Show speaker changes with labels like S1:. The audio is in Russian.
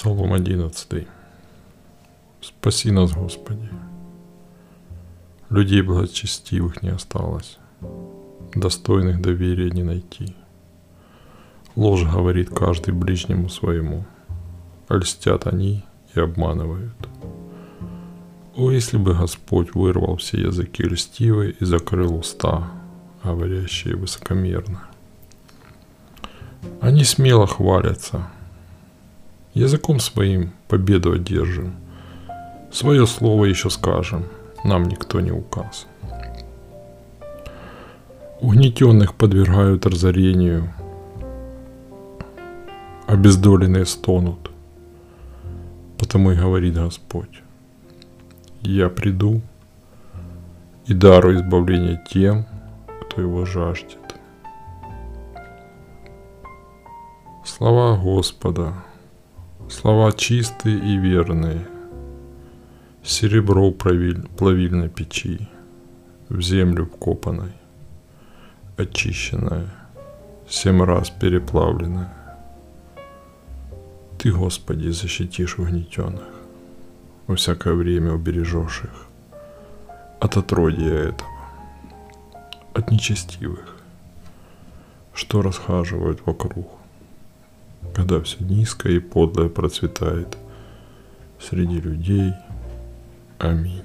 S1: Псалом 11. Спаси нас, Господи. Людей благочестивых не осталось, достойных доверия не найти. Ложь говорит каждый ближнему своему, льстят они и обманывают. О, если бы Господь вырвал все языки льстивые и закрыл уста, говорящие высокомерно. Они смело хвалятся – Языком своим победу одержим. Свое слово еще скажем, нам никто не указ. Угнетенных подвергают разорению, обездоленные стонут. Потому и говорит Господь, я приду и дару избавление тем, кто его жаждет. Слова Господа – Слова чистые и верные, Серебро плавильной печи, В землю вкопанной, Очищенное, Семь раз переплавленное. Ты, Господи, защитишь угнетенных, Во всякое время убережешь их. От отродья этого, От нечестивых, Что расхаживают вокруг когда все низкое и подлое процветает среди людей. Аминь.